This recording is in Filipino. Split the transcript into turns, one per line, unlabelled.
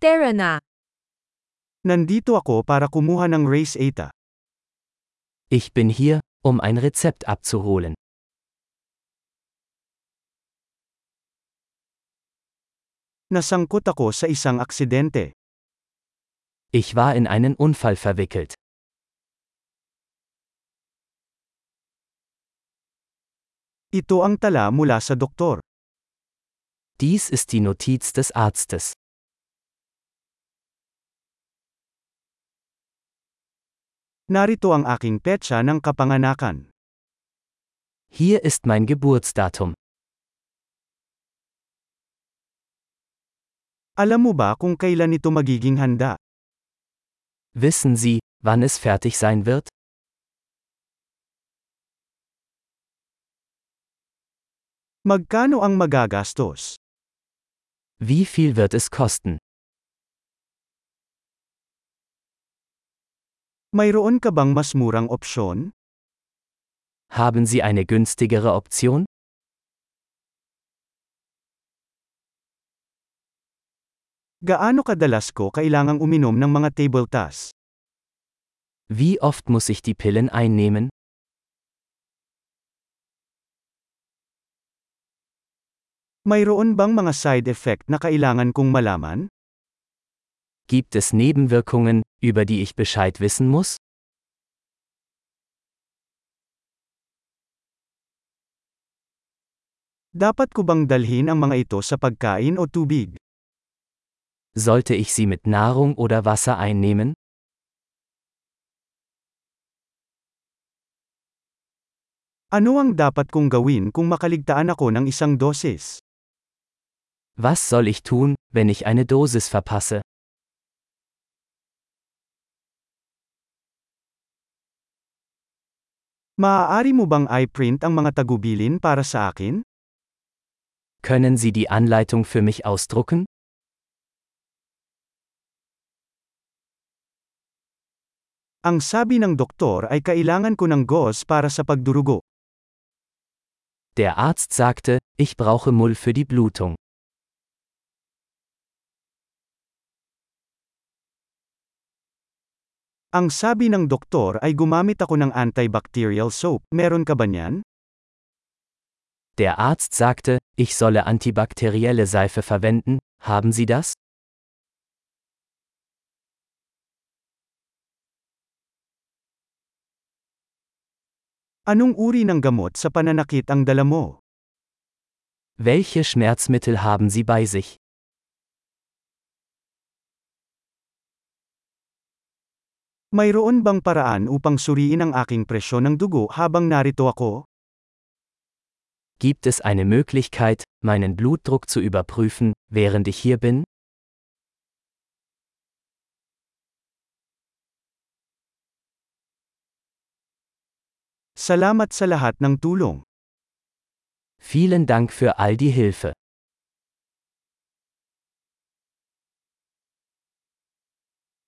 Tara na.
Nandito ako para kumuha ng Race Eta.
Ich bin hier, um ein Rezept abzuholen.
Nasangkot ako sa isang aksidente.
Ich war in einen Unfall verwickelt.
Ito ang tala mula sa doktor.
Dies ist die Notiz des Arztes.
Narito ang aking petsa ng kapanganakan.
Hier ist mein Geburtsdatum.
Alam mo ba kung kailan ito magiging handa?
Wissen Sie, wann es fertig sein wird?
Magkano ang magagastos?
Wie viel wird es kosten?
Mayroon ka bang mas murang opsyon?
Haben Sie eine günstigere Option?
Gaano kadalas ko kailangang uminom ng mga table tas?
Wie oft muss ich die Pillen einnehmen?
Mayroon bang mga side effect na kailangan kong malaman?
Gibt es Nebenwirkungen, über die ich Bescheid wissen muss?
Dapat ko bang dalhin ang mga ito sa pagkain o tubig?
Sollte ich sie mit Nahrung oder Wasser einnehmen?
Ano ang dapat kong gawin kung makaligtaan ako ng isang dosis?
Was soll ich tun, wenn ich eine Dosis verpasse?
Maaari mo bang i-print ang mga tagubilin para sa akin?
Können Sie die Anleitung für mich ausdrucken?
Ang sabi ng doktor ay kailangan ko ng gauze para sa pagdurugo.
Der Arzt sagte, ich brauche Mull für die Blutung.
Ang sabi ng doktor ay gumamit ako ng antibacterial soap. Meron ka ba niyan?
Der Arzt sagte, ich solle antibakterielle Seife verwenden, haben Sie das?
Anong uri ng gamot sa pananakit ang dala mo?
Welche Schmerzmittel haben Sie bei sich?
Mayroon bang paraan upang suriin ang aking presyon ng dugo habang narito ako?
Gibt es eine Möglichkeit, meinen Blutdruck zu überprüfen, während ich hier bin?
Salamat sa lahat ng tulong.
Vielen Dank für all die Hilfe.